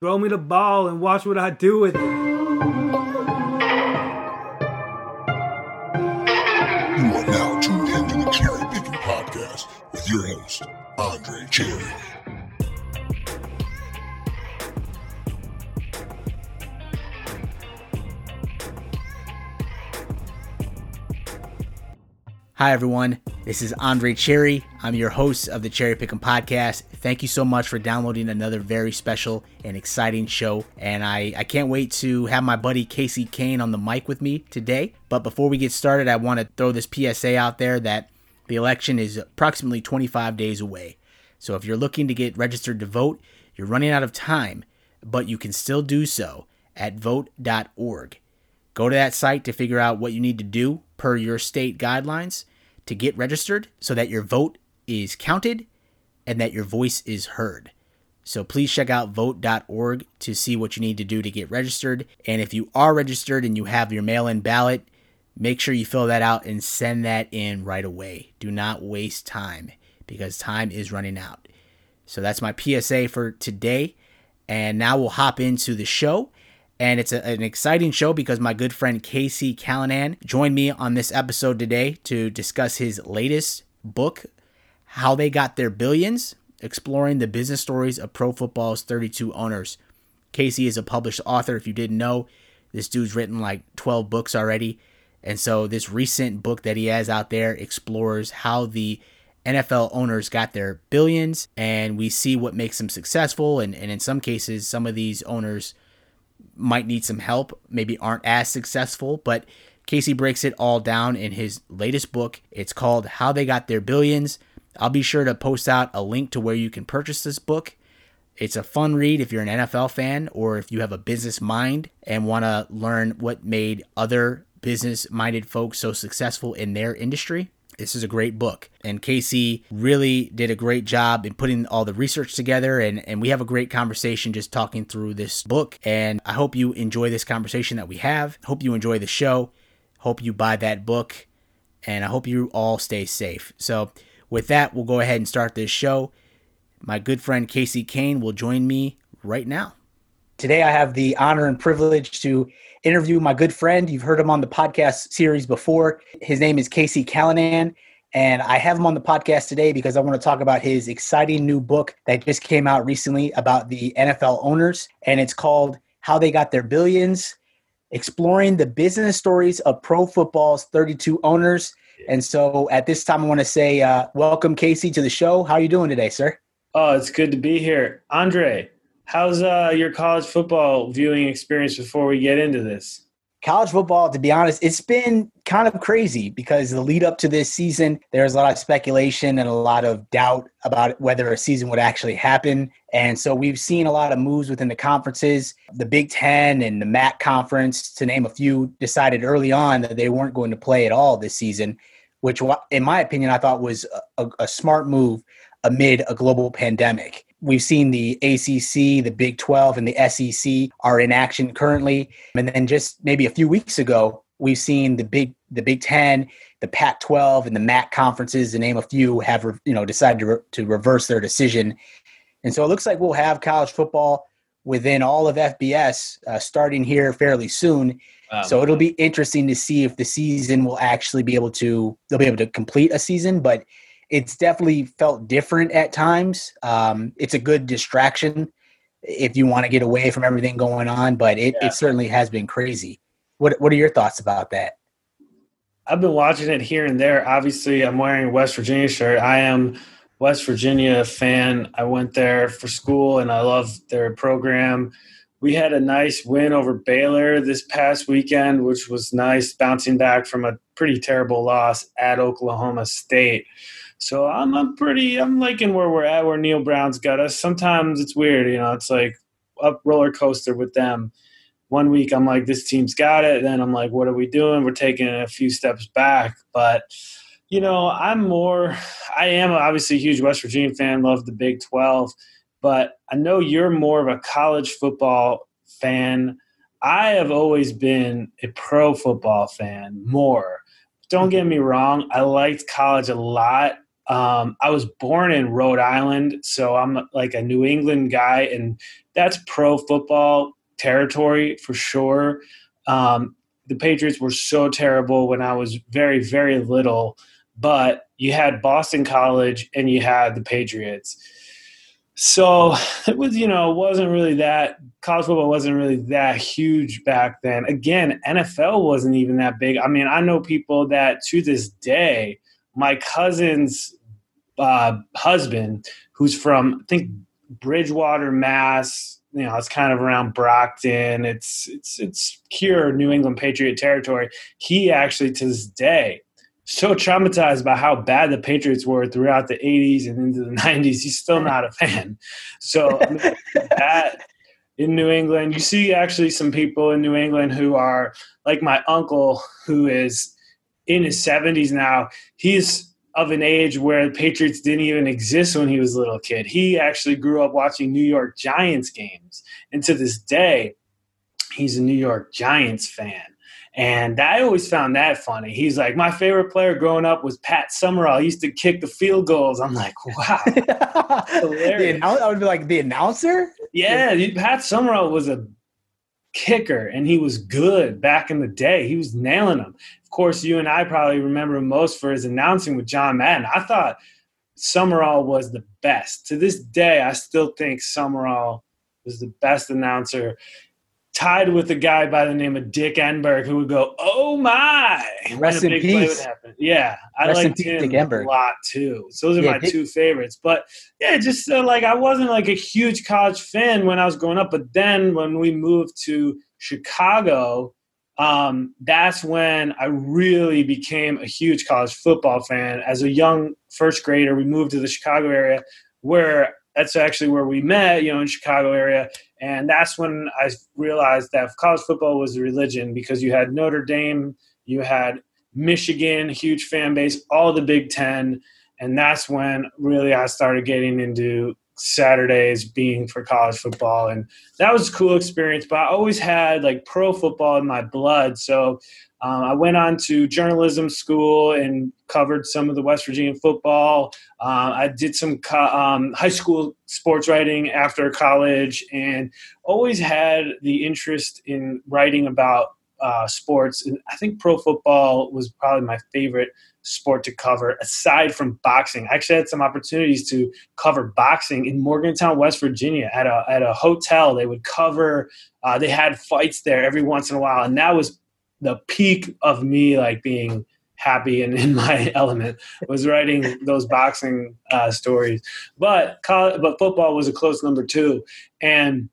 Throw me the ball and watch what I do with it. You are now tuned into the Cherry Picking Podcast with your host, Andre Cherry. Hi, everyone. This is Andre Cherry. I'm your host of the Cherry Pick'em Podcast. Thank you so much for downloading another very special and exciting show. And I, I can't wait to have my buddy Casey Cane on the mic with me today. But before we get started, I want to throw this PSA out there that the election is approximately 25 days away. So if you're looking to get registered to vote, you're running out of time, but you can still do so at vote.org. Go to that site to figure out what you need to do per your state guidelines to get registered so that your vote is counted and that your voice is heard. So please check out vote.org to see what you need to do to get registered. And if you are registered and you have your mail in ballot, make sure you fill that out and send that in right away. Do not waste time because time is running out. So that's my PSA for today. And now we'll hop into the show. And it's a, an exciting show because my good friend Casey Callanan joined me on this episode today to discuss his latest book, How They Got Their Billions Exploring the Business Stories of Pro Football's 32 Owners. Casey is a published author, if you didn't know. This dude's written like 12 books already. And so this recent book that he has out there explores how the NFL owners got their billions and we see what makes them successful. And, and in some cases, some of these owners might need some help, maybe aren't as successful, but Casey breaks it all down in his latest book. It's called How They Got Their Billions. I'll be sure to post out a link to where you can purchase this book. It's a fun read if you're an NFL fan or if you have a business mind and want to learn what made other business minded folks so successful in their industry. This is a great book. And Casey really did a great job in putting all the research together. And, and we have a great conversation just talking through this book. And I hope you enjoy this conversation that we have. Hope you enjoy the show. Hope you buy that book. And I hope you all stay safe. So, with that, we'll go ahead and start this show. My good friend Casey Cane will join me right now. Today, I have the honor and privilege to interview my good friend. You've heard him on the podcast series before. His name is Casey Callanan. And I have him on the podcast today because I want to talk about his exciting new book that just came out recently about the NFL owners. And it's called How They Got Their Billions Exploring the Business Stories of Pro Football's 32 Owners. And so at this time, I want to say, uh, welcome, Casey, to the show. How are you doing today, sir? Oh, it's good to be here. Andre, How's uh, your college football viewing experience before we get into this? College football, to be honest, it's been kind of crazy because the lead up to this season, there's a lot of speculation and a lot of doubt about whether a season would actually happen. And so we've seen a lot of moves within the conferences. The Big Ten and the MAC conference, to name a few, decided early on that they weren't going to play at all this season, which, in my opinion, I thought was a, a smart move amid a global pandemic. We've seen the ACC, the Big 12, and the SEC are in action currently. And then just maybe a few weeks ago, we've seen the Big the Big 10, the Pac 12, and the MAC conferences, to name a few, have you know decided to, re- to reverse their decision. And so it looks like we'll have college football within all of FBS uh, starting here fairly soon. Um, so it'll be interesting to see if the season will actually be able to they'll be able to complete a season, but it's definitely felt different at times. Um, it's a good distraction if you want to get away from everything going on, but it, yeah. it certainly has been crazy. What What are your thoughts about that? I've been watching it here and there. Obviously, I'm wearing a West Virginia shirt. I am West Virginia fan. I went there for school and I love their program. We had a nice win over Baylor this past weekend, which was nice, bouncing back from a pretty terrible loss at Oklahoma State. So I'm I'm pretty I'm liking where we're at, where Neal Brown's got us. Sometimes it's weird, you know, it's like up roller coaster with them. One week I'm like, this team's got it. Then I'm like, what are we doing? We're taking a few steps back. But, you know, I'm more I am obviously a huge West Virginia fan, love the Big Twelve, but I know you're more of a college football fan. I have always been a pro football fan more. Don't get me wrong, I liked college a lot Um, I was born in Rhode Island, so I'm like a New England guy, and that's pro football territory for sure. Um, the Patriots were so terrible when I was very, very little, but you had Boston College and you had the Patriots. So it was, you know, it wasn't really that college football wasn't really that huge back then. Again, NFL wasn't even that big. I mean, I know people that to this day, my cousin's uh, husband, who's from I think Bridgewater, Mass. You know, it's kind of around Brockton. It's it's it's pure New England Patriot territory. He actually to this day so traumatized by how bad the Patriots were throughout the 80s and into the 90s. He's still not a fan. So that in New England, you see actually some people in New England who are like my uncle, who is in his 70s now. He's of an age where the Patriots didn't even exist when he was a little kid. He actually grew up watching New York Giants games. And to this day, he's a New York Giants fan. And I always found that funny. He's like, my favorite player growing up was Pat Summerall. He used to kick the field goals. I'm like, wow. the, I would be like, the announcer? Yeah, Pat Summerall was a kicker and he was good back in the day. He was nailing them. Of course, you and I probably remember him most for his announcing with John Madden. I thought Summerall was the best. To this day, I still think Summerall was the best announcer tied with a guy by the name of Dick Enberg who would go, "Oh my!" Rest in peace. Yeah, I like him a lot too. So those are yeah, my Dick- two favorites. But yeah, just uh, like I wasn't like a huge college fan when I was growing up, but then when we moved to Chicago, um, that's when I really became a huge college football fan. As a young first grader, we moved to the Chicago area where that's actually where we met, you know, in Chicago area. And that's when I realized that college football was a religion because you had Notre Dame, you had Michigan, huge fan base, all the Big Ten. And that's when really I started getting into Saturdays being for college football. And that was a cool experience. But I always had like pro football in my blood. So um, I went on to journalism school and covered some of the West Virginia football. Uh, I did some co- um, high school sports writing after college and always had the interest in writing about uh, sports. And I think pro football was probably my favorite sport to cover aside from boxing. I actually had some opportunities to cover boxing in Morgantown, West Virginia at a, at a hotel. They would cover, uh, they had fights there every once in a while. And that was the peak of me like being happy and in my element was writing those boxing uh, stories. But college, but football was a close number two, and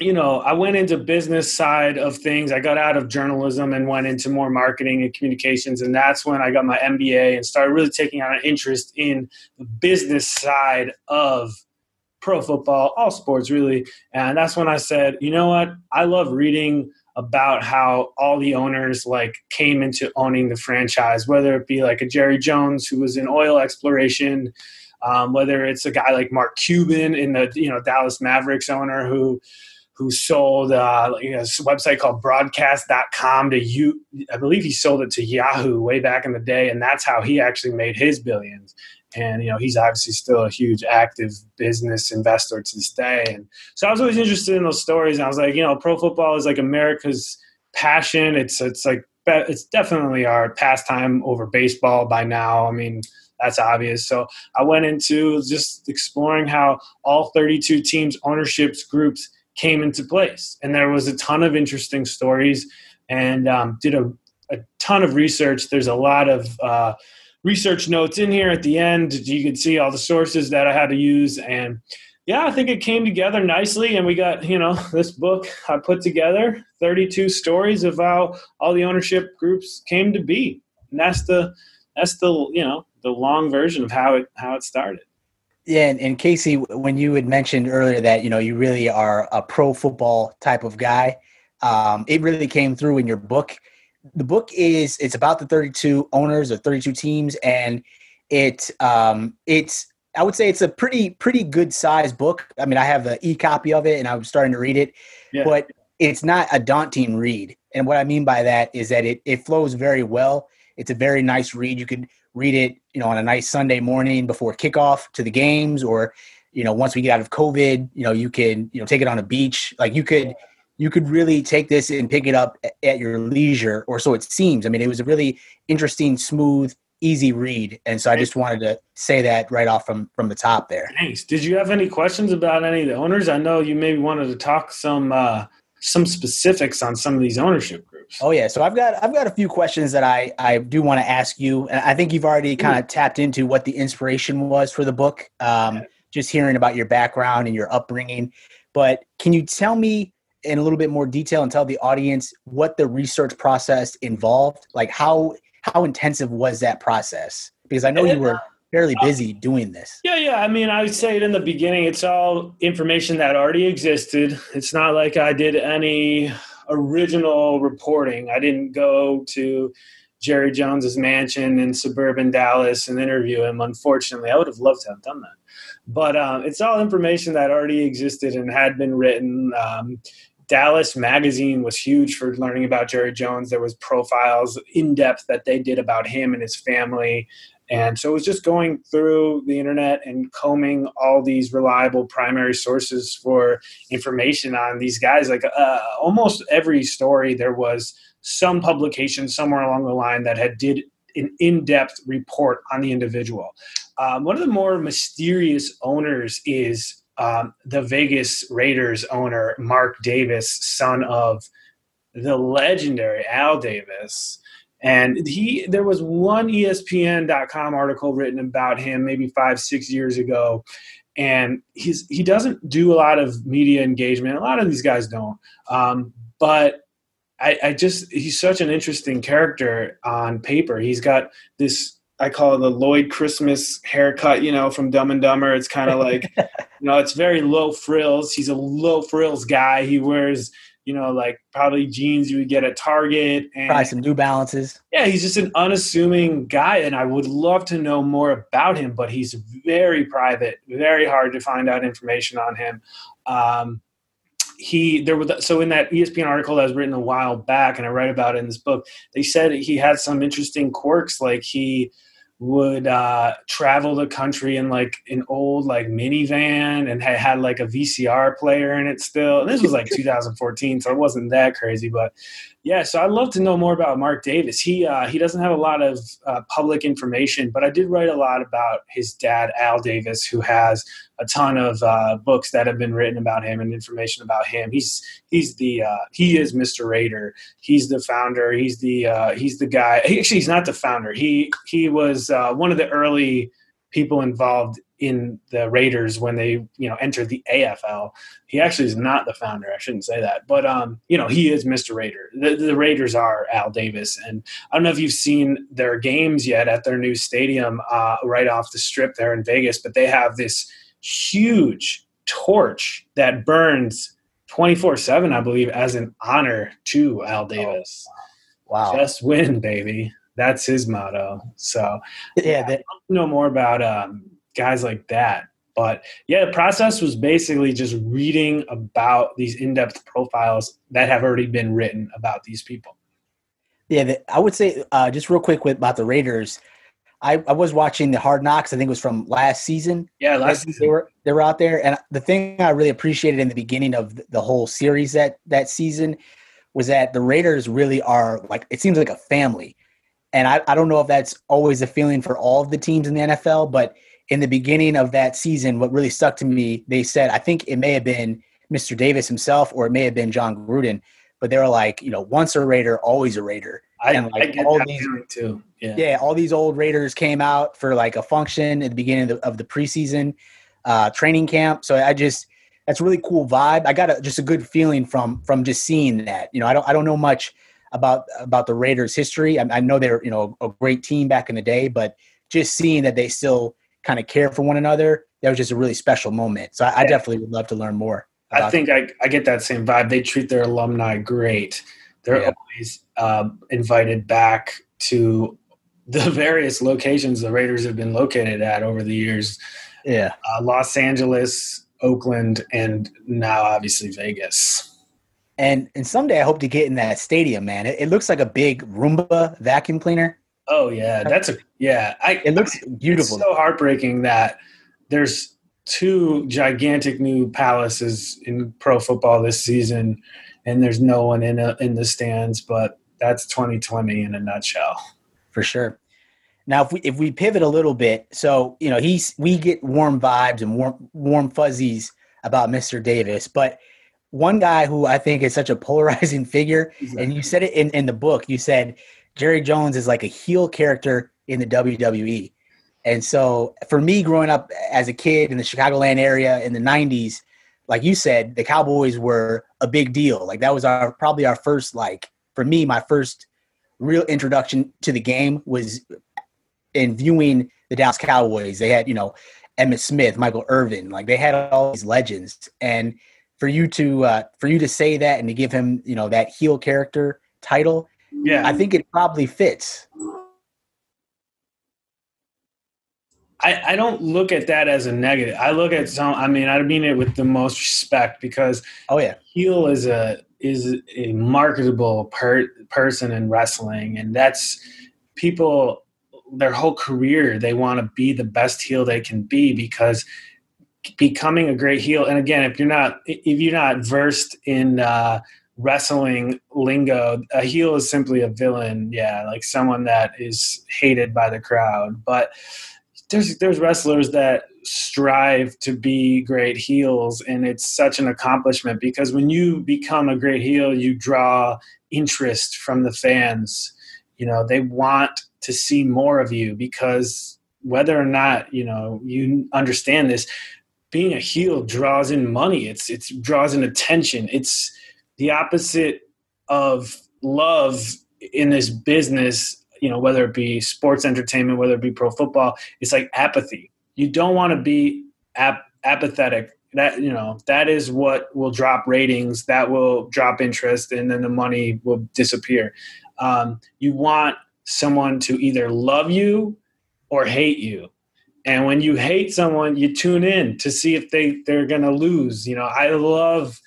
you know I went into business side of things. I got out of journalism and went into more marketing and communications, and that's when I got my MBA and started really taking on an interest in the business side of pro football, all sports really. And that's when I said, you know what, I love reading about how all the owners like came into owning the franchise, whether it be like a Jerry Jones who was in oil exploration, um, whether it's a guy like Mark Cuban in the you know Dallas Mavericks owner who who sold uh, you know, a website called broadcast.com to you I believe he sold it to Yahoo way back in the day and that's how he actually made his billions. And you know he's obviously still a huge active business investor to this day. And so i was always interested in those stories. And i was like you know pro football is like america's passion. It's it's like it's definitely our pastime over baseball by now. I mean that's obvious. So i went into just exploring how all 32 teams ownerships groups came into place and there was a ton of interesting stories and um, did a, a ton of research there's a lot of uh, research notes in here at the end. You can see all the sources that I had to use. And yeah, I think it came together nicely. And we got, you know, this book I put together 32 stories of how all the ownership groups came to be. And that's the, that's the, you know, the long version of how it, how it started. Yeah, and, and Casey, when you had mentioned earlier that you know you really are a pro football type of guy, um, it really came through in your book. The book is it's about the 32 owners or 32 teams and it um it's i would say it's a pretty pretty good size book. I mean i have the e-copy of it and i'm starting to read it yeah. but it's not a daunting read. And what i mean by that is that it, it flows very well. It's a very nice read. You could read it you know, on a nice Sunday morning before kickoff to the games, or you know, once we get out of COVID, you know, you can you know take it on a beach. Like you could you could really take this and pick it up at your leisure, or so it seems. I mean, it was a really interesting, smooth, easy read, and so I just wanted to say that right off from from the top there. Thanks. Did you have any questions about any of the owners? I know you maybe wanted to talk some uh, some specifics on some of these ownership groups. Oh yeah, so I've got I've got a few questions that I I do want to ask you, and I think you've already kind of tapped into what the inspiration was for the book. Um, just hearing about your background and your upbringing, but can you tell me in a little bit more detail and tell the audience what the research process involved? Like how how intensive was that process? Because I know you were fairly busy doing this. Yeah, yeah. I mean, I would say it in the beginning, it's all information that already existed. It's not like I did any original reporting. I didn't go to Jerry Jones's mansion in suburban Dallas and interview him. Unfortunately, I would have loved to have done that. But um, it's all information that already existed and had been written. Um, Dallas Magazine was huge for learning about Jerry Jones. There was profiles in depth that they did about him and his family. And so it was just going through the internet and combing all these reliable primary sources for information on these guys. Like uh, almost every story, there was some publication somewhere along the line that had did an in-depth report on the individual. Um, one of the more mysterious owners is um, the Vegas Raiders owner, Mark Davis, son of the legendary Al Davis. And he, there was one ESPN.com article written about him maybe five, six years ago. And he's, he doesn't do a lot of media engagement. A lot of these guys don't. Um, but I, I just, he's such an interesting character on paper. He's got this I call it the Lloyd Christmas haircut, you know, from Dumb and Dumber. It's kind of like, you know, it's very low frills. He's a low frills guy. He wears, you know, like probably jeans you would get at Target and probably some New Balances. Yeah, he's just an unassuming guy, and I would love to know more about him, but he's very private, very hard to find out information on him. Um, he there was so in that ESPN article that was written a while back, and I write about it in this book. They said he had some interesting quirks, like he would uh, travel the country in like an old like minivan and had, had like a VCR player in it still. And this was like 2014, so it wasn't that crazy. But yeah, so I'd love to know more about Mark Davis. He uh, he doesn't have a lot of uh, public information, but I did write a lot about his dad, Al Davis, who has a ton of uh, books that have been written about him and information about him. He's he's the uh, he is Mr. Raider. He's the founder. He's the uh, he's the guy. He, actually, he's not the founder. He he was uh, one of the early people involved in the Raiders when they you know entered the AFL. He actually is not the founder. I shouldn't say that, but um, you know he is Mr. Raider. The, the, Raiders are Al Davis, and I don't know if you've seen their games yet at their new stadium uh, right off the strip there in Vegas, but they have this huge torch that burns 24 7 i believe as an honor to al davis oh, wow just win baby that's his motto so yeah, that- know more about um, guys like that. But yeah, the process was basically just reading about these in-depth profiles that have already been written about these people. Yeah, I would say uh, just real quick with, about the Raiders. I, I, was watching the Hard Knocks. I think it was from last season. Yeah, last season they were they were out there, and the thing I really appreciated in the beginning of the whole series that that season was that the Raiders really are like it seems like a family, and I, I don't know if that's always a feeling for all of the teams in the NFL, but in the beginning of that season, what really stuck to me, they said, I think it may have been Mr. Davis himself or it may have been Jon Gruden, but they were like, you know, once a Raider, always a Raider. I, and like I all these, too. Yeah. yeah, all these old Raiders came out for like a function at the beginning of the, of the preseason uh, training camp. So I just that's a really cool vibe. I got a, just a good feeling from from just seeing that. You know, I don't I don't know much about about the Raiders' history. I, I know they're you know a great team back in the day, but just seeing that they still kind of care for one another. That was just a really special moment. So I, yeah. I definitely would love to learn more. I think I, I get that same vibe. They treat their alumni great. They're yeah. always uh, invited back to the various locations the Raiders have been located at over the years. Yeah, uh, Los Angeles, Oakland, and now obviously Vegas. And and someday I hope to get in that stadium, man. It, it looks like a big Roomba vacuum cleaner. Oh yeah, that's a yeah. I, It looks beautiful. It's so heartbreaking that there's two gigantic new palaces in pro football this season, and there's no one in a, in the stands. But that's 2020 in a nutshell. for sure. Now, if we if we pivot a little bit, so you know, he's we get warm vibes and warm warm fuzzies about Mr. Davis, but one guy who I think is such a polarizing figure, and you said it in, in the book, you said Jerry Jones is like a heel character in the WWE. And so for me growing up as a kid in the Chicagoland area in the 90s, like you said, the Cowboys were a big deal. Like that was our probably our first like for me my first real introduction to the game was in viewing the Dallas Cowboys. They had, you know, Emmitt Smith, Michael Irvin, like they had all these legends. And for you to uh, for you to say that and to give him, you know, that heel character title, Yeah, I think it probably fits. I, I don't look at that as a negative. I look at some. I mean, I mean it with the most respect because Oh yeah. heel is a is a marketable per, person in wrestling, and that's people their whole career they want to be the best heel they can be because becoming a great heel. And again, if you're not if you're not versed in uh, wrestling lingo, a heel is simply a villain. Yeah, like someone that is hated by the crowd, but there's there's wrestlers that strive to be great heels and it's such an accomplishment because when you become a great heel you draw interest from the fans. You know they want to see more of you because whether or not you know you understand this being a heel draws in money. It's it's draws in attention. It's the opposite of love in this business you know whether it be sports entertainment whether it be pro football it's like apathy. You don't want to be ap- apathetic. That you know that is what will drop ratings that will drop interest and then the money will disappear. Um, you want someone to either love you or hate you. And when you hate someone you tune in to see if they they're gonna lose. You know i love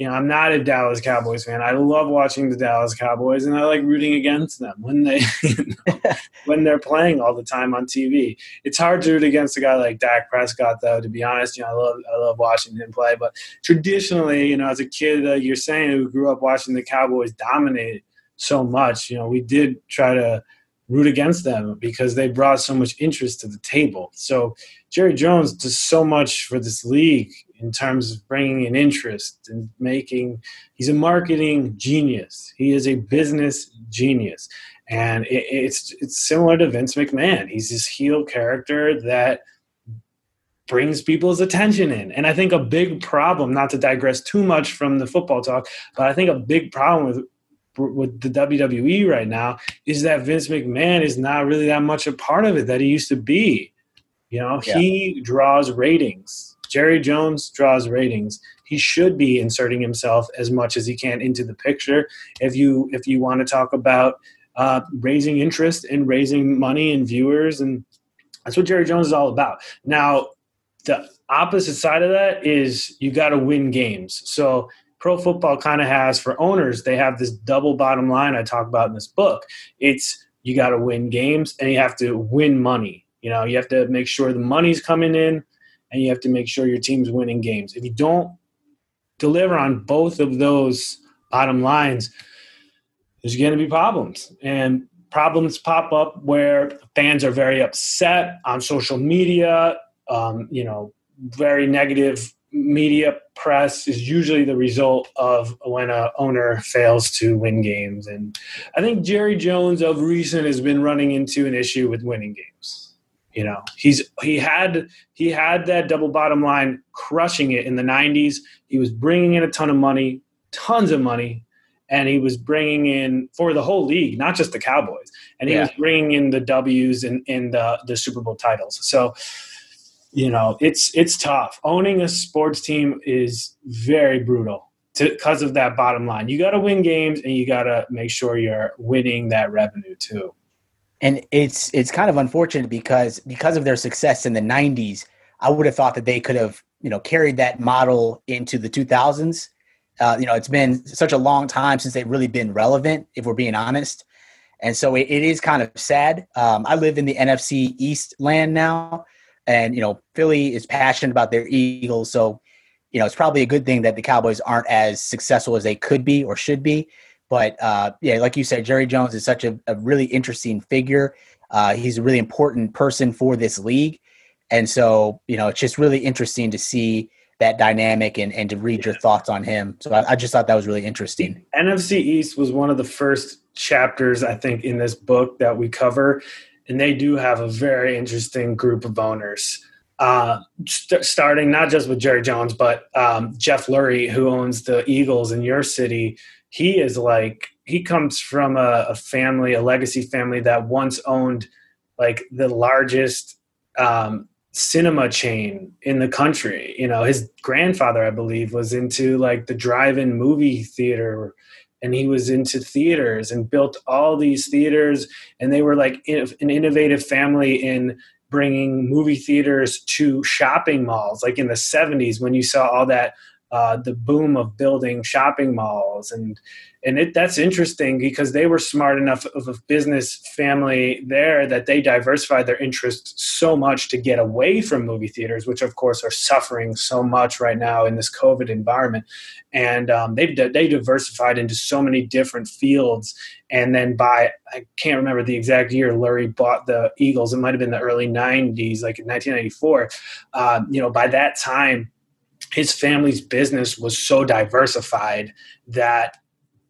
you know i'm not a dallas cowboys fan i love watching the dallas cowboys and i like rooting against them when they you know, when they're playing all the time on tv it's hard to root against a guy like Dak Prescott, though. To be honest, you know, I love I love watching him play. But traditionally, you know, as a kid, uh, you're saying who grew up watching the Cowboys dominate so much, you know, we did try to root against them because they brought so much interest to the table. So Jerry Jones does so much for this league in terms of bringing in interest and making. He's a marketing genius. He is a business genius and it, it's it's similar to Vince McMahon. He's this heel character that brings people's attention in. And I think a big problem, not to digress too much from the football talk, but I think a big problem with with the WWE right now is that Vince McMahon is not really that much a part of it that he used to be. You know, Yeah. he draws ratings. Jerry Jones draws ratings. He should be inserting himself as much as he can into the picture. If you if you want to talk about uh, raising interest and raising money and viewers, and that's what Jerry Jones is all about. Now, the opposite side of that is you got to win games. So pro football kind of has for owners, they have this double bottom line I talk about in this book. It's you got to win games and you have to win money. You know, you have to make sure the money's coming in and you have to make sure your team's winning games. If you don't deliver on both of those bottom lines, there's going to be problems. And problems pop up where fans are very upset on social media. Um, you know, very negative media press is usually the result of when a owner fails to win games. And I think Jerry Jones of recent has been running into an issue with winning games. You know, he's he had he had that double bottom line crushing it in the 90s. He was bringing in a ton of money, tons of money, and he was bringing in for the whole league, not just the Cowboys. And he Yeah. was bringing in the W's and in the the Super Bowl titles. So, you know, it's it's tough. Owning a sports team is very brutal because of that bottom line. You got to win games, and you got to make sure you're winning that revenue too. And it's it's kind of unfortunate because because of their success in the 90s i would have thought that they could have you know carried that model into the 2000s uh, you know it's been such a long time since they've really been relevant if we're being honest And so it, it is kind of sad. Um, I live in the NFC East land now, and you know Philly is passionate about their Eagles, so you know it's probably a good thing that the Cowboys aren't as successful as they could be or should be. But uh, yeah, like you said, Jerry Jones is such a, a really interesting figure. Uh, he's a really important person for this league, and so you know it's just really interesting to see that dynamic and, and to read your thoughts on him. So I, I just thought that was really interesting. NFC East was one of the first chapters I think in this book that we cover, and they do have a very interesting group of owners. Uh, st- starting not just with Jerry Jones, but um, Jeff Lurie, who owns the Eagles in your city. He is like he comes from a, a family, a legacy family that once owned like the largest um, cinema chain in the country. You know, his grandfather, I believe, was into like the drive-in movie theater and he was into theaters and built all these theaters and they were like an innovative family in bringing movie theaters to shopping malls like in the 70s when you saw all that uh, the boom of building shopping malls and and it, that's interesting because they were smart enough of a business family there that they diversified their interests so much to get away from movie theaters, which of course are suffering so much right now in this COVID environment. And um, they they diversified into so many different fields. And then by I can't remember the exact year Lurie bought the Eagles. It might have been the early '90s, like in 1994. Uh, you know, by that time his family's business was so diversified that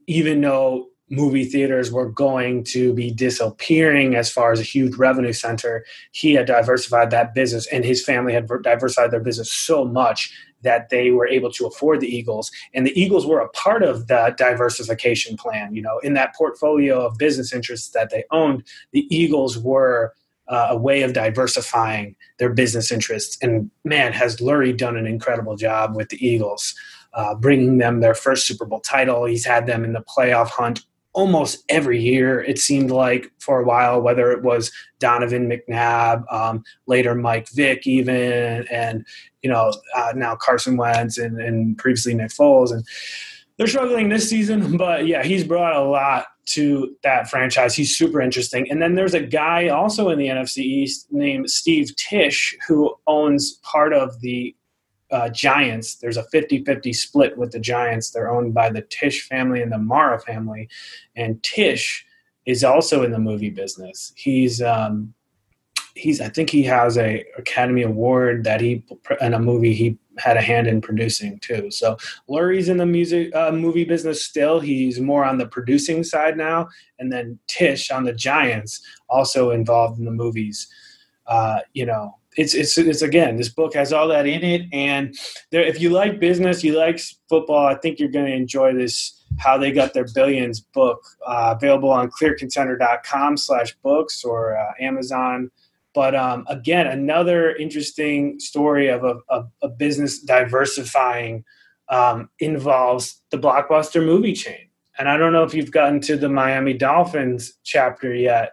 even though movie theaters were going to be disappearing as far as a huge revenue center, he had diversified that business and his family had diversified their business so much that they were able to afford the Eagles. And the Eagles were a part of that diversification plan. You know, in that portfolio of business interests that they owned, the Eagles were uh, a way of diversifying their business interests. And man, has Lurie done an incredible job with the Eagles uh, bringing them their first Super Bowl title. He's had them in the playoff hunt almost every year, it seemed like for a while, whether it was Donovan McNabb, um, later Mike Vick, even, and, you know, uh, now Carson Wentz and, and previously Nick Foles. And they're struggling this season, but yeah, he's brought a lot to that franchise. He's super interesting. And then there's a guy also in the NFC East named Steve Tisch who owns part of the uh, Giants. There's a 50 50 split with the Giants. They're owned by the Tisch family and the Mara family. And Tisch is also in the movie business. He's, um, he's, I think he has a Academy Award that he, in a movie he had a hand in producing too. So Lurie's in the music uh, movie business still. He's more on the producing side now. And then Tisch on the Giants also involved in the movies. Uh, you know, it's it's it's again this book has all that in it and there if you like business you like football i think you're going to enjoy this how they got their billions book uh, available on clearcontender.com slash books or uh, amazon but um, again another interesting story of a, a, a business diversifying um, involves the blockbuster movie chain and i don't know if you've gotten to the miami dolphins chapter yet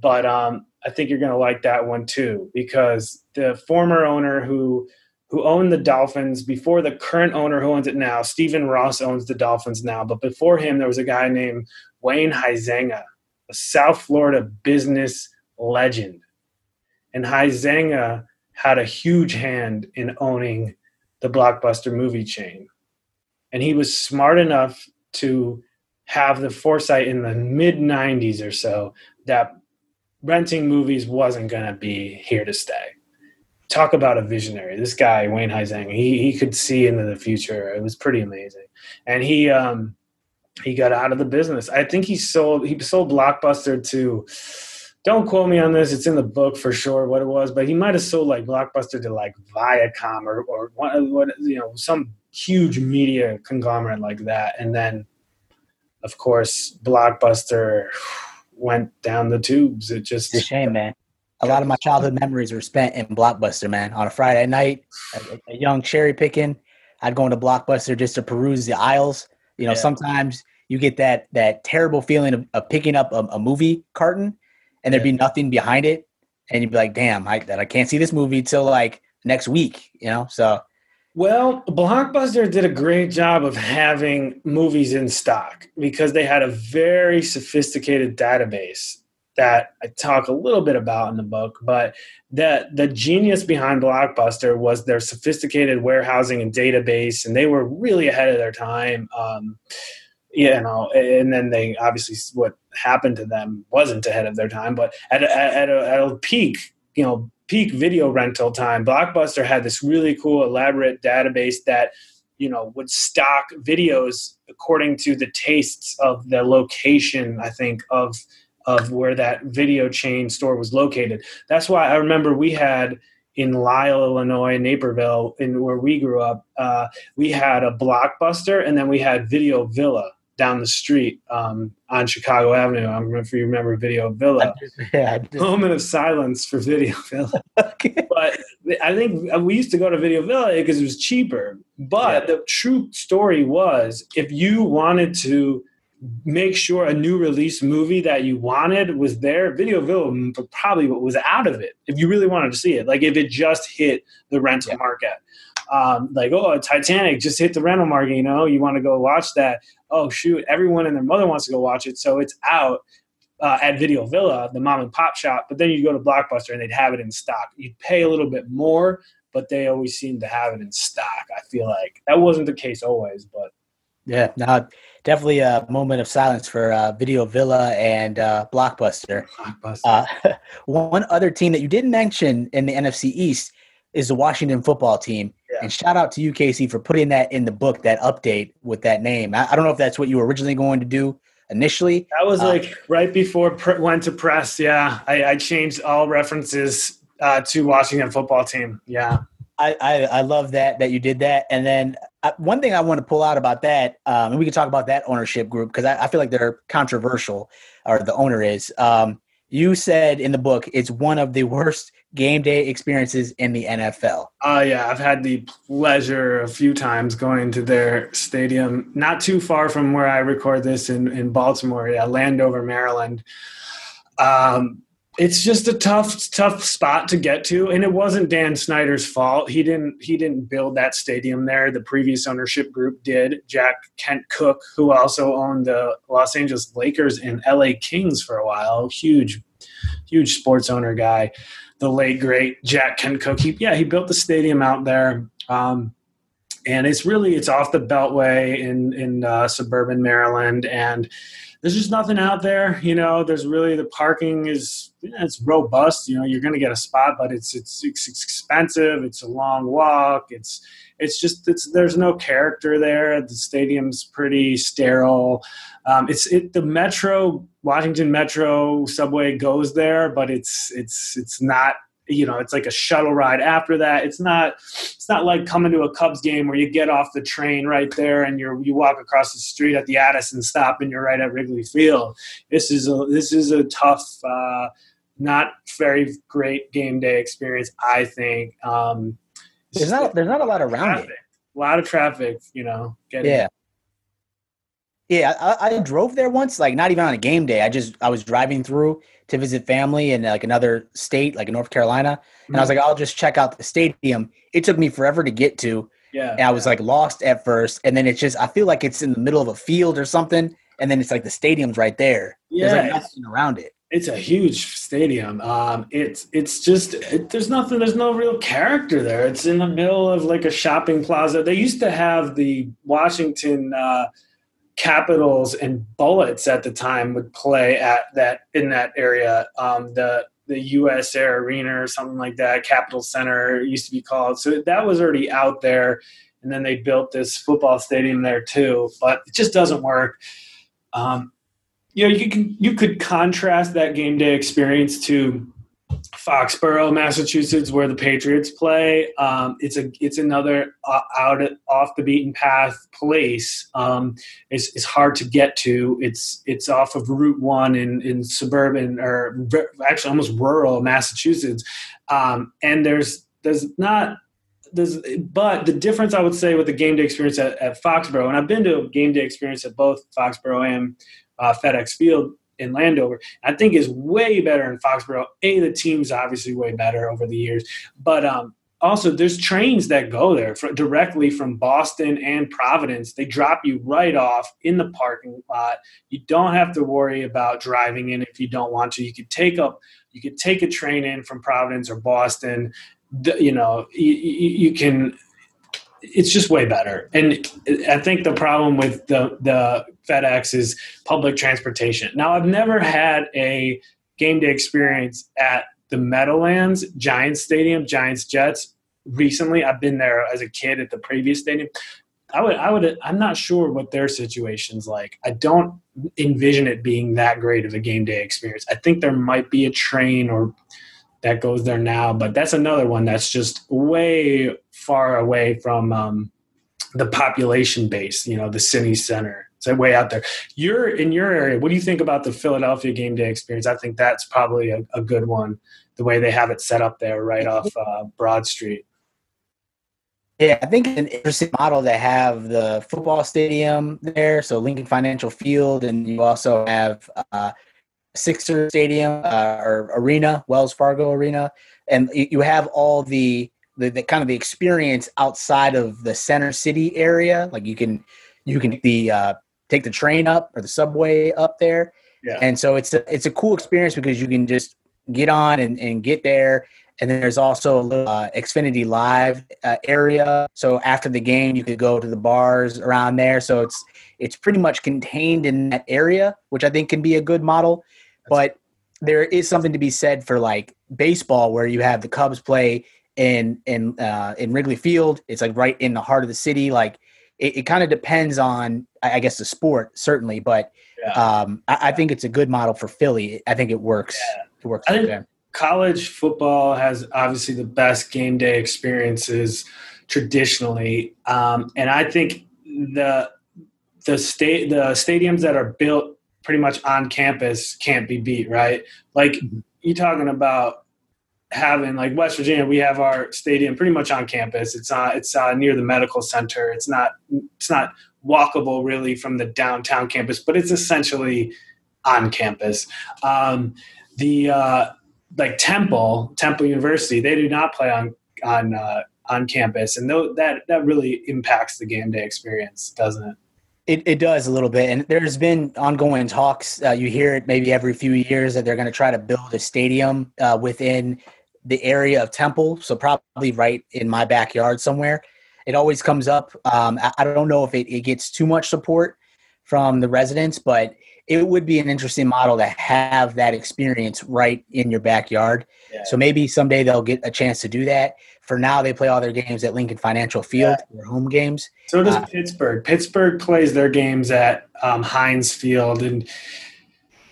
but um, I think you're going to like that one too because the former owner who who owned the Dolphins before the current owner who owns it now, Stephen Ross owns the Dolphins now, but before him there was a guy named Wayne Huizenga, a South Florida business legend. And Huizenga had a huge hand in owning the blockbuster movie chain. And he was smart enough to have the foresight in the mid 90s or so that renting movies wasn't going to be here to stay. Talk about a visionary. This guy, Wayne Huizenga, he, he could see into the future. It was pretty amazing. And he, um, he got out of the business. I think he sold, he sold Blockbuster to, don't quote me on this. It's in the book for sure what it was, but he might have sold like Blockbuster to like Viacom or, or what, what, you know, some huge media conglomerate like that. And then, of course, Blockbuster went down the tubes. It just it's a shame, man. A lot of my childhood memories were spent in Blockbuster, man. On a Friday night, a, a young cherry picking, I'd go into Blockbuster just to peruse the aisles. You know, yeah. sometimes you get that that terrible feeling of, of picking up a, a, movie carton and there'd be nothing behind it, and you'd be like, "Damn, I that I can't see this movie till like next week." You know, so Well, Blockbuster did a great job of having movies in stock because they had a very sophisticated database that I talk a little bit about in the book, but that the genius behind Blockbuster was their sophisticated warehousing and database, and they were really ahead of their time. Um, you know, and then they obviously what happened to them wasn't ahead of their time, but at a, at a, at a peak, you know, peak video rental time, Blockbuster had this really cool, elaborate database that you know would stock videos according to the tastes of the location. I think of of where that video chain store was located. That's why I remember we had in Lisle, Illinois, Naperville, in where we grew up, uh, we had a blockbuster and then we had Video Villa down the street um, on Chicago Avenue. I don't know if you remember Video Villa. yeah, Moment of silence for Video Villa. okay. But I think we used to go to Video Villa because it was cheaper. But yeah. the true story was if you wanted to make sure a new release movie that you wanted was there, Video Villa probably was out of it if you really wanted to see it. Like if it just hit the rental yeah. market. Um, like, oh, Titanic just hit the rental market, you know, you want to go watch that. Oh, shoot, everyone and their mother wants to go watch it. So it's out uh, at Video Villa, the mom and pop shop. But then you go to Blockbuster and they'd have it in stock. You'd pay a little bit more, but they always seem to have it in stock. I feel like that wasn't the case always, but. Yeah, no, definitely a moment of silence for uh, Video Villa and uh, Blockbuster. Blockbuster. Uh, one other team that you didn't mention in the NFC East is the Washington football team. Yeah. And shout out to you, Casey, for putting that in the book, that update with that name. I, I don't know if that's what you were originally going to do initially. That was uh, like right before pre- went to press. Yeah, I, I changed all references uh, to Washington football team. Yeah. I, I, I, love that that you did that. And then uh, one thing I want to pull out about that, um, and we can talk about that ownership group because I, I, feel like they're controversial, or the owner is. Um, you said in the book it's one of the worst game day experiences in the NFL. Oh uh, yeah, I've had the pleasure a few times going to their stadium, not too far from where I record this in in Baltimore, yeah, Landover, Maryland. Um, it's just a tough tough spot to get to and it wasn't Dan Snyder's fault. He didn't he didn't build that stadium there. The previous ownership group did. Jack Kent Cooke, who also owned the Los Angeles Lakers and LA Kings for a while, huge huge sports owner guy. The late great Jack Kent Cooke. He, yeah, he built the stadium out there. Um, and it's really it's off the beltway in in uh, suburban Maryland and there's just nothing out there. You know, there's really the parking is it's robust. You know, you're going to get a spot, but it's, it's it's expensive. It's a long walk. It's it's just it's there's no character there. The stadium's pretty sterile. Um, it's it the Metro Washington Metro subway goes there, but it's it's it's not you know it's like a shuttle ride after that. It's not it's not like coming to a cubs game where you get off the train right there and you're you walk across the street at the addison stop and you're right at wrigley field. This is a this is a tough uh, not very great game day experience i think. Um, there's not there's not a lot around traffic, it a lot of traffic you know getting yeah yeah, I, I, drove there once, like not even on a game day. I just I was driving through to visit family in like another state, like in North Carolina, and. I was mm-hmm. like, I'll just check out the stadium. It took me forever to get to. Yeah, and I was like lost at first, and then it's just I feel like it's in the middle of a field or something, and then it's like the stadium's right there. Yeah, there's like nothing around it. It's a huge stadium. Um, it's it's just it, there's nothing. There's no real character there. It's in the middle of like a shopping plaza. They used to have the Washington. Uh, Capitals and Bullets at the time would play at that in that area. Um, the the US Air Arena or something like that, Capital Center used to be called. So that was already out there. And then they built this football stadium there too, but it just doesn't work. Um, you know, you can you could contrast that game day experience to Foxborough, Massachusetts, where the Patriots play. Um, it's a it's another uh, out off the beaten path place. Um, it's, it's hard to get to. It's it's off of Route One in in suburban or actually almost rural Massachusetts, um, and there's there's not there's but the difference I would say with the game day experience at, at Foxborough, and I've been to a game day experience at both Foxborough and uh, FedEx Field in Landover. I think is way better in Foxborough. A, the team's obviously way better over the years, but um, also there's trains that go there for, directly from Boston and Providence. They drop you right off in the parking lot. You don't have to worry about driving in if you don't want to. You could take up you could take a train in from Providence or Boston. The, you know, you, you can it's just way better. And I think the problem with the the FedEx is public transportation. Now, I've never had a game day experience at the Meadowlands Giants Stadium, Giants Jets. Recently, I've been there as a kid at the previous stadium. I would, I would, I'm not sure what their situation's like. I don't envision it being that great of a game day experience. I think there might be a train or that goes there now, but that's another one that's just way far away from um, the population base. You know, the city center. It's way out there. You're in your area. What do you think about the Philadelphia game day experience? I think that's probably a, a good one. The way they have it set up there, right off uh, Broad Street. Yeah, I think it's an interesting model to have the football stadium there, so Lincoln Financial Field, and you also have uh, Sixer Stadium uh, or Arena, Wells Fargo Arena, and you have all the, the, the kind of the experience outside of the center city area. Like you can you can the uh, take the train up or the subway up there, yeah. and so it's a it's a cool experience because you can just get on and, and get there and then there's also a little uh, Xfinity Live uh, area. So after the game, you could go to the bars around there. So it's it's pretty much contained in that area, which I think can be a good model. But there is something to be said for like baseball, where you have the Cubs play in in uh, in Wrigley Field. It's like right in the heart of the city. Like it, it kind of depends on, I guess, the sport certainly. But yeah. um, I, I, think it's a good model for Philly. I think it works. Yeah. It works. I think, college football has obviously the best game day experiences traditionally, um, and I think the the state the stadiums that are built pretty much on campus can't be beat. Right, like mm-hmm. you talking about having like West Virginia, we have our stadium pretty much on campus. It's uh, it's uh, near the medical center. It's not it's not walkable really from the downtown campus, but it's essentially on campus. Um, the uh, like Temple, Temple University, they do not play on on uh, on campus, and th- that that really impacts the game day experience, doesn't it? It, it does a little bit, and there's been ongoing talks. Uh, you hear it maybe every few years that they're going to try to build a stadium uh, within the area of Temple, so probably right in my backyard somewhere. It always comes up. Um, I, I, don't know if it, it gets too much support from the residents, but it would be an interesting model to have that experience right in your backyard. Yeah. So maybe someday they'll get a chance to do that. For now, they play all their games at Lincoln Financial Field, yeah. their home games. So does uh, Pittsburgh. Pittsburgh plays their games at um, Heinz Field, and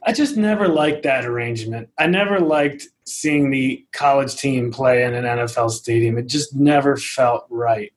I just never liked that arrangement. I never liked seeing the college team play in an NFL stadium. It just never felt right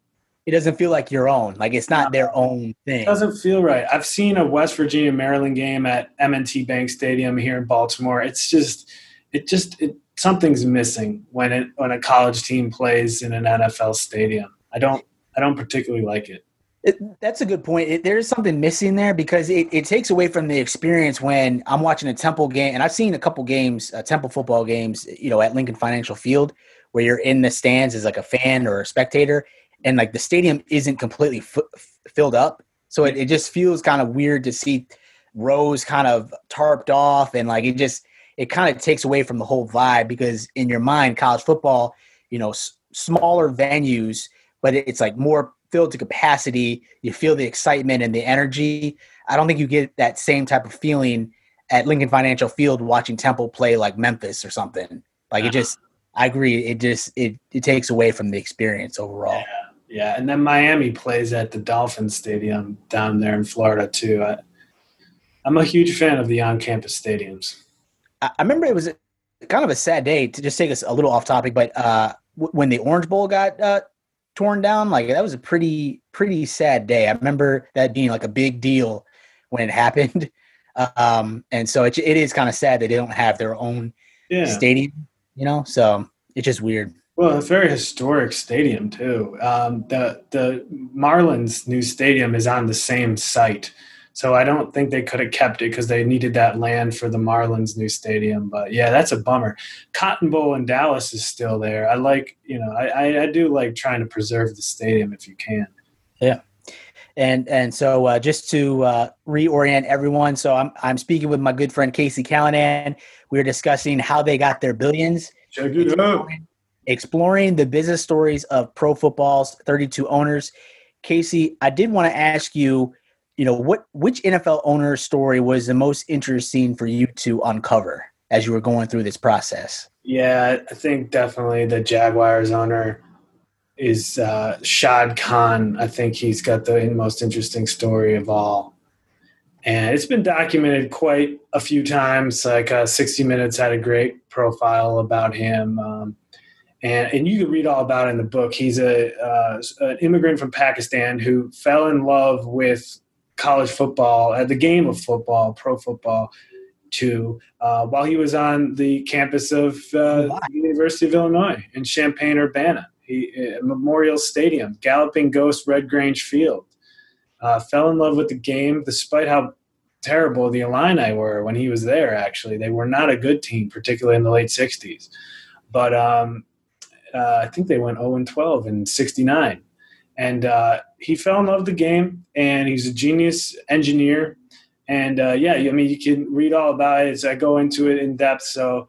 it doesn't feel like your own. Like it's not their own thing. It doesn't feel right. I've seen a West Virginia Maryland game at M&T Bank Stadium here in Baltimore. It's just it just it, something's missing when it when a college team plays in an NFL stadium. I don't I don't particularly like it. It, that's a good point. It, there's something missing there because it, it takes away from the experience when I'm watching a Temple game, and I've seen a couple games, uh, Temple football games, you know, at Lincoln Financial Field, where you're in the stands as like a fan or a spectator, and like the stadium isn't completely f- filled up so it, it just feels kind of weird to see rows kind of tarped off and like it just it kind of takes away from the whole vibe because in your mind college football you know s- smaller venues but it's like more filled to capacity you feel the excitement and the energy i don't think you get that same type of feeling at lincoln financial field watching temple play like memphis or something like it uh-huh. just i agree it just it, it takes away from the experience overall yeah. Yeah, and then Miami plays at the Dolphin Stadium down there in Florida too. I, am a huge fan of the on-campus stadiums. I remember it was kind of a sad day to just take us a little off topic, but uh, w- when the Orange Bowl got uh, torn down, like that was a pretty pretty sad day. I remember that being like a big deal when it happened, um, and so it, it is kind of sad that they don't have their own yeah. stadium. You know, so it's just weird. Well, it's a very historic stadium too. Um, the the Marlins new stadium is on the same site So I don't think they could have kept it because they needed that land for the Marlins' new stadium. But yeah, that's a bummer. Cotton Bowl in Dallas is still there. I like, you know, I, I, I do like trying to preserve the stadium if you can. Yeah. And and so uh, just to uh, reorient everyone, so I'm I'm speaking with my good friend Casey Callanan. We are discussing how they got their billions. Check it out. exploring the business stories of pro football's 32 owners. Casey, I did want to ask you, you know, what which NFL owner story was the most interesting for you to uncover as you were going through this process? Yeah, I think definitely the Jaguars owner is uh, Shad Khan. I think he's got the most interesting story of all. And it's been documented quite a few times. Like uh, 60 Minutes had a great profile about him. Um, and, and you can read all about it in the book. He's a uh, an immigrant from Pakistan who fell in love with college football, at the game of football, pro football, too, uh, while he was on the campus of uh, the University of Illinois in Champaign Urbana, he, uh, Memorial Stadium, Galloping Ghost Red Grange Field. Uh, fell in love with the game despite how terrible the Illini were when he was there. Actually, they were not a good team, particularly in the late '60s. But um, uh, I think they went 0 and 12 in '69, and uh, he fell in love with the game. And he's a genius engineer. And uh, yeah, I mean, you can read all about it I go into it in depth. So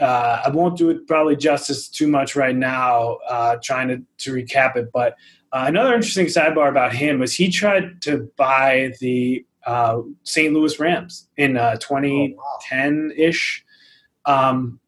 uh, I won't do it probably justice too much right now, uh, trying to, to recap it. But uh, another interesting sidebar about him was he tried to buy the uh, St. Louis Rams in 2010 ish. Um,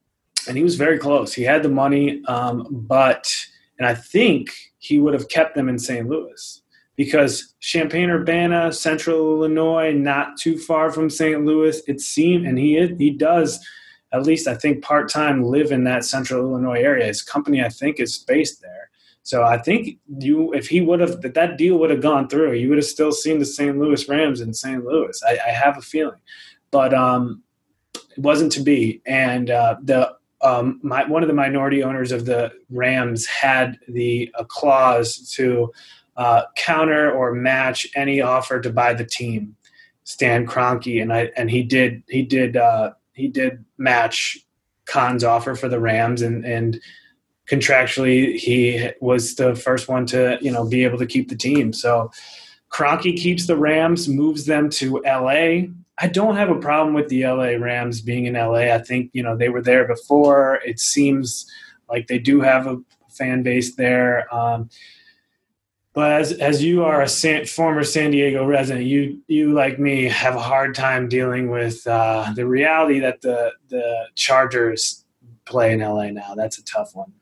and he was very close. He had the money, um, but, and I think he would have kept them in St. Louis because Champaign Urbana, Central Illinois, not too far from St. Louis, it seemed, and he he does at least I think part time live in that Central Illinois area. His company, I think, is based there. So I think you, if he would have, that that deal would have gone through, you would have still seen the St. Louis Rams in St. Louis. I, I have a feeling, but um, it wasn't to be. And uh, the um, my, one of the minority owners of the Rams had the clause to uh, counter or match any offer to buy the team. Stan Kroenke and I and he did he did uh, he did match Khan's offer for the Rams and and contractually he was the first one to you know be able to keep the team. So Kroenke keeps the Rams, moves them to LA. I don't have a problem with the LA Rams being in LA. I think you know they were there before. It seems like they do have a fan base there. Um, but as as you are a San, former San Diego resident, you you like me have a hard time dealing with uh, the reality that the the Chargers play in LA now. That's a tough one.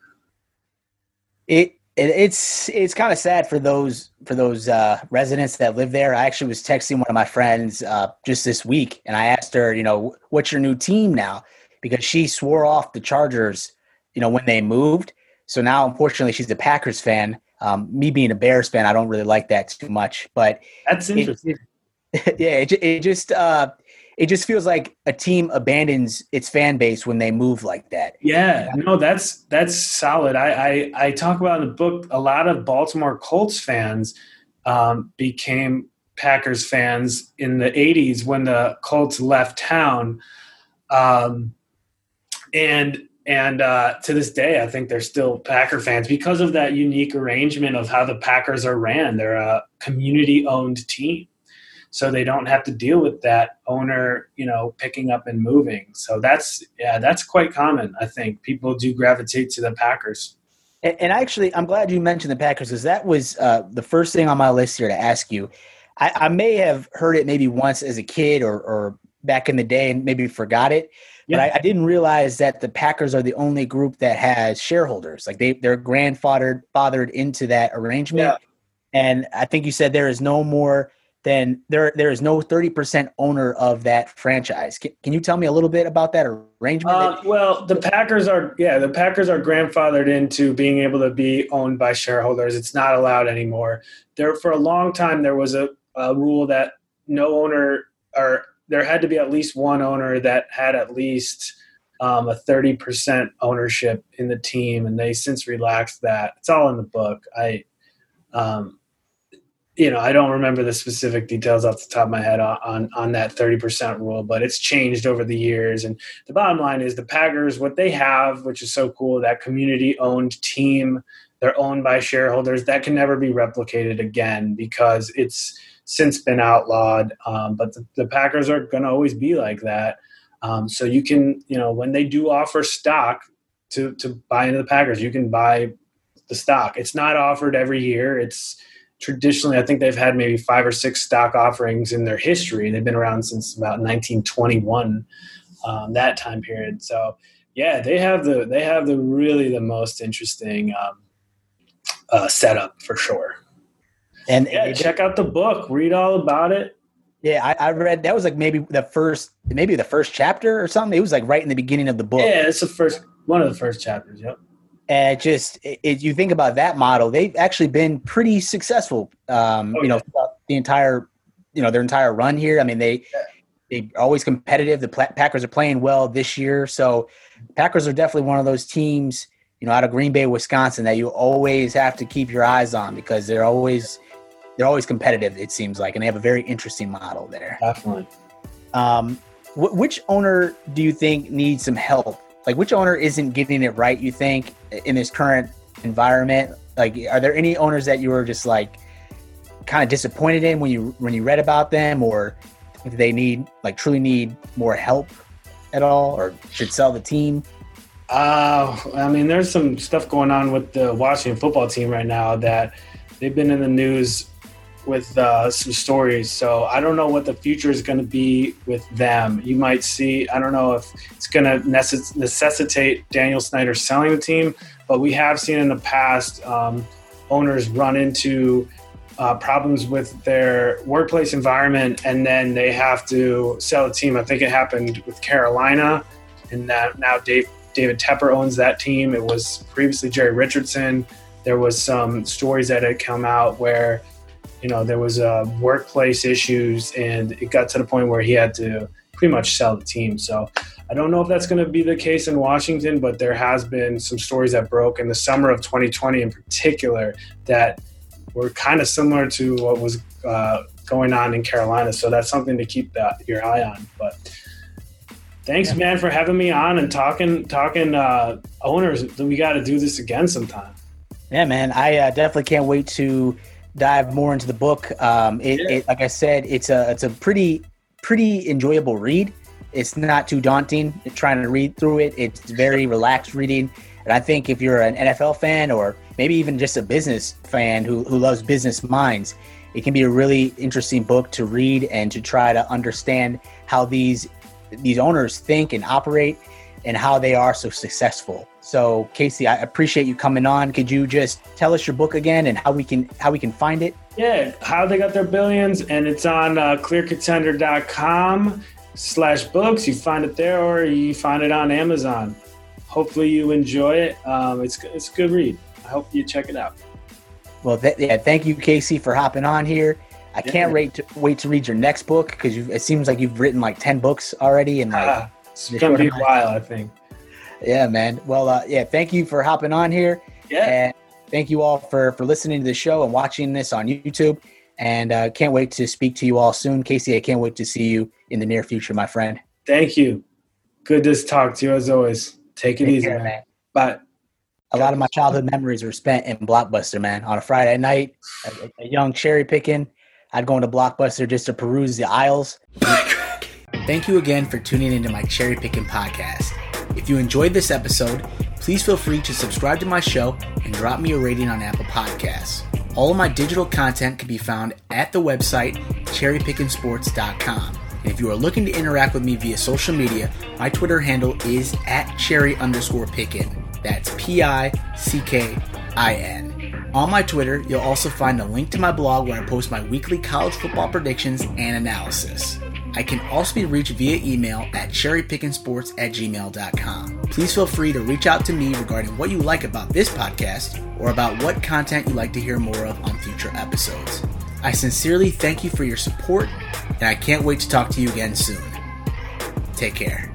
It, it it's it's kind of sad for those for those uh, residents that live there. I actually was texting one of my friends uh, just this week, and I asked her, you know, what's your new team now? Because she swore off the Chargers, you know, when they moved. So now, unfortunately, she's a Packers fan. Um, me being a Bears fan, I don't really like that too much. But That's interesting. It, yeah, it, it just uh, it just feels like a team abandons its fan base when they move like that. Yeah, no, that's that's solid. I, I, I talk about in the book a lot of Baltimore Colts fans um, became Packers fans in the '80s when the Colts left town, um, and and uh, to this day, I think they're still Packer fans because of that unique arrangement of how the Packers are ran. They're a community-owned team so they don't have to deal with that owner, you know, picking up and moving. So that's yeah, that's quite common. I think people do gravitate to the Packers. And, and actually, I'm glad you mentioned the Packers because that was uh, the first thing on my list here to ask you. I, I, may have heard it maybe once as a kid or, or back in the day and maybe forgot it. But I, I, didn't realize that the Packers are the only group that has shareholders. Like they, they're grandfathered fathered into that arrangement. Yeah. And I think you said there is no more then there there is no 30% owner of that franchise. Can, can you tell me a little bit about that arrangement? Uh, well, the Packers are yeah, the Packers are grandfathered into being able to be owned by shareholders. It's not allowed anymore. There for a long time there was a, a rule that no owner or there had to be at least one owner that had at least um, a 30% ownership in the team and they since relaxed that. It's all in the book. I um, you know, I don't remember the specific details off the top of my head on, on, on that 30% rule, but it's changed over the years. And the bottom line is the Packers, what they have, which is so cool, that community owned team, they're owned by shareholders, that can never be replicated again because it's since been outlawed. Um, but the, the, Packers are going to always be like that. Um, so you can, you know, when they do offer stock to, to buy into the Packers, you can buy the stock. It's not offered every year. It's, traditionally, I think they've had maybe five or six stock offerings in their history. They've been around since about 1921, um, that time period. So, yeah, they have the they have the really the most interesting um, uh, setup for sure. And yeah, check out the book, read all about it. Yeah, I, I, read that was like maybe the first, maybe the first chapter or something. It was like right in the beginning of the book. Yeah, it's the first one of the first chapters. Yep and just it, you think about that model, they've actually been pretty successful. Um, oh, you know, the entire you know their entire run here. I mean, they yeah. they always competitive. The Packers are playing well this year, so Packers are definitely one of those teams. You know, out of Green Bay, Wisconsin, that you always have to keep your eyes on because they're always they're always competitive. It seems like, and they have a very interesting model there. Definitely. Um, wh- which owner do you think needs some help like which owner isn't getting it right you think in this current environment? Like are there any owners that you were just like kind of disappointed in when you when you read about them? Or do they need like truly need more help at all or should sell the team? Uh i mean there's some stuff going on with the washington football team right now that they've been in the news with uh, some stories. So I don't know what the future is going to be with them. You might see, I don't know if it's going to necess- necessitate Daniel Snyder selling the team, but we have seen in the past um, owners run into uh, problems with their workplace environment and then they have to sell the team. I think it happened with Carolina, and that now Dave, David Tepper owns that team. It was previously Jerry Richardson. There was some stories that had come out where you know there was uh, workplace issues and it got to the point where he had to pretty much sell the team. So i don't know if that's going to be the case in washington but there has been some stories that broke in the summer of 2020 in particular that were kind of similar to what was uh, going on in carolina. So that's something to keep that, your eye on. But thanks yeah. man for having me on and talking talking uh, owners. We got to do this again sometime. Yeah man. I uh, definitely can't wait to dive more into the book. Um, it, yeah. it, like I said, it's a it's a pretty pretty enjoyable read. It's not too daunting trying to read through it. It's very relaxed reading, and I think if you're an NFL fan or maybe even just a business fan who who loves business minds, it can be a really interesting book to read and to try to understand how these these owners think and operate and how they are so successful. So Casey, I appreciate you coming on. Could you just tell us your book again and how we can how we can find it? Yeah, how they got their billions, and it's on uh, clearcontender.com slash books. You find it there, or you find it on Amazon. Hopefully, you enjoy it. Um, it's it's a good read. I hope you check it out. Well, th- yeah, thank you, Casey, for hopping on here. I yeah. can't wait to wait to read your next book because it seems like you've written like ten books already, and like uh, it's gonna be a while, I think. Yeah, man. Well, uh, yeah, thank you for hopping on here. Yeah. And thank you all for for listening to the show and watching this on YouTube. And uh, can't wait to speak to you all soon, Casey. I can't wait to see you in the near future, my friend. Thank you. Good to talk to you as always. Take it Take easy, care, man. Bye. A lot of my childhood memories were spent in Blockbuster, man. On a Friday night, a, a young cherry picking, I'd go into Blockbuster just to peruse the aisles. Thank you again for tuning into my CherryPickin podcast. If you enjoyed this episode, please feel free to subscribe to my show and drop me a rating on Apple Podcasts. All of my digital content can be found at the website cherrypickinsports.com. And if you are looking to interact with me via social media, my Twitter handle is at cherry underscore pickin. That's P I C K I N. On my Twitter, you'll also find a link to my blog where I post my weekly college football predictions and analysis. I can also be reached via email at cherrypickinsports at gmail.com. Please feel free to reach out to me regarding what you like about this podcast or about what content you'd like to hear more of on future episodes. I sincerely thank you for your support, and I can't wait to talk to you again soon. Take care.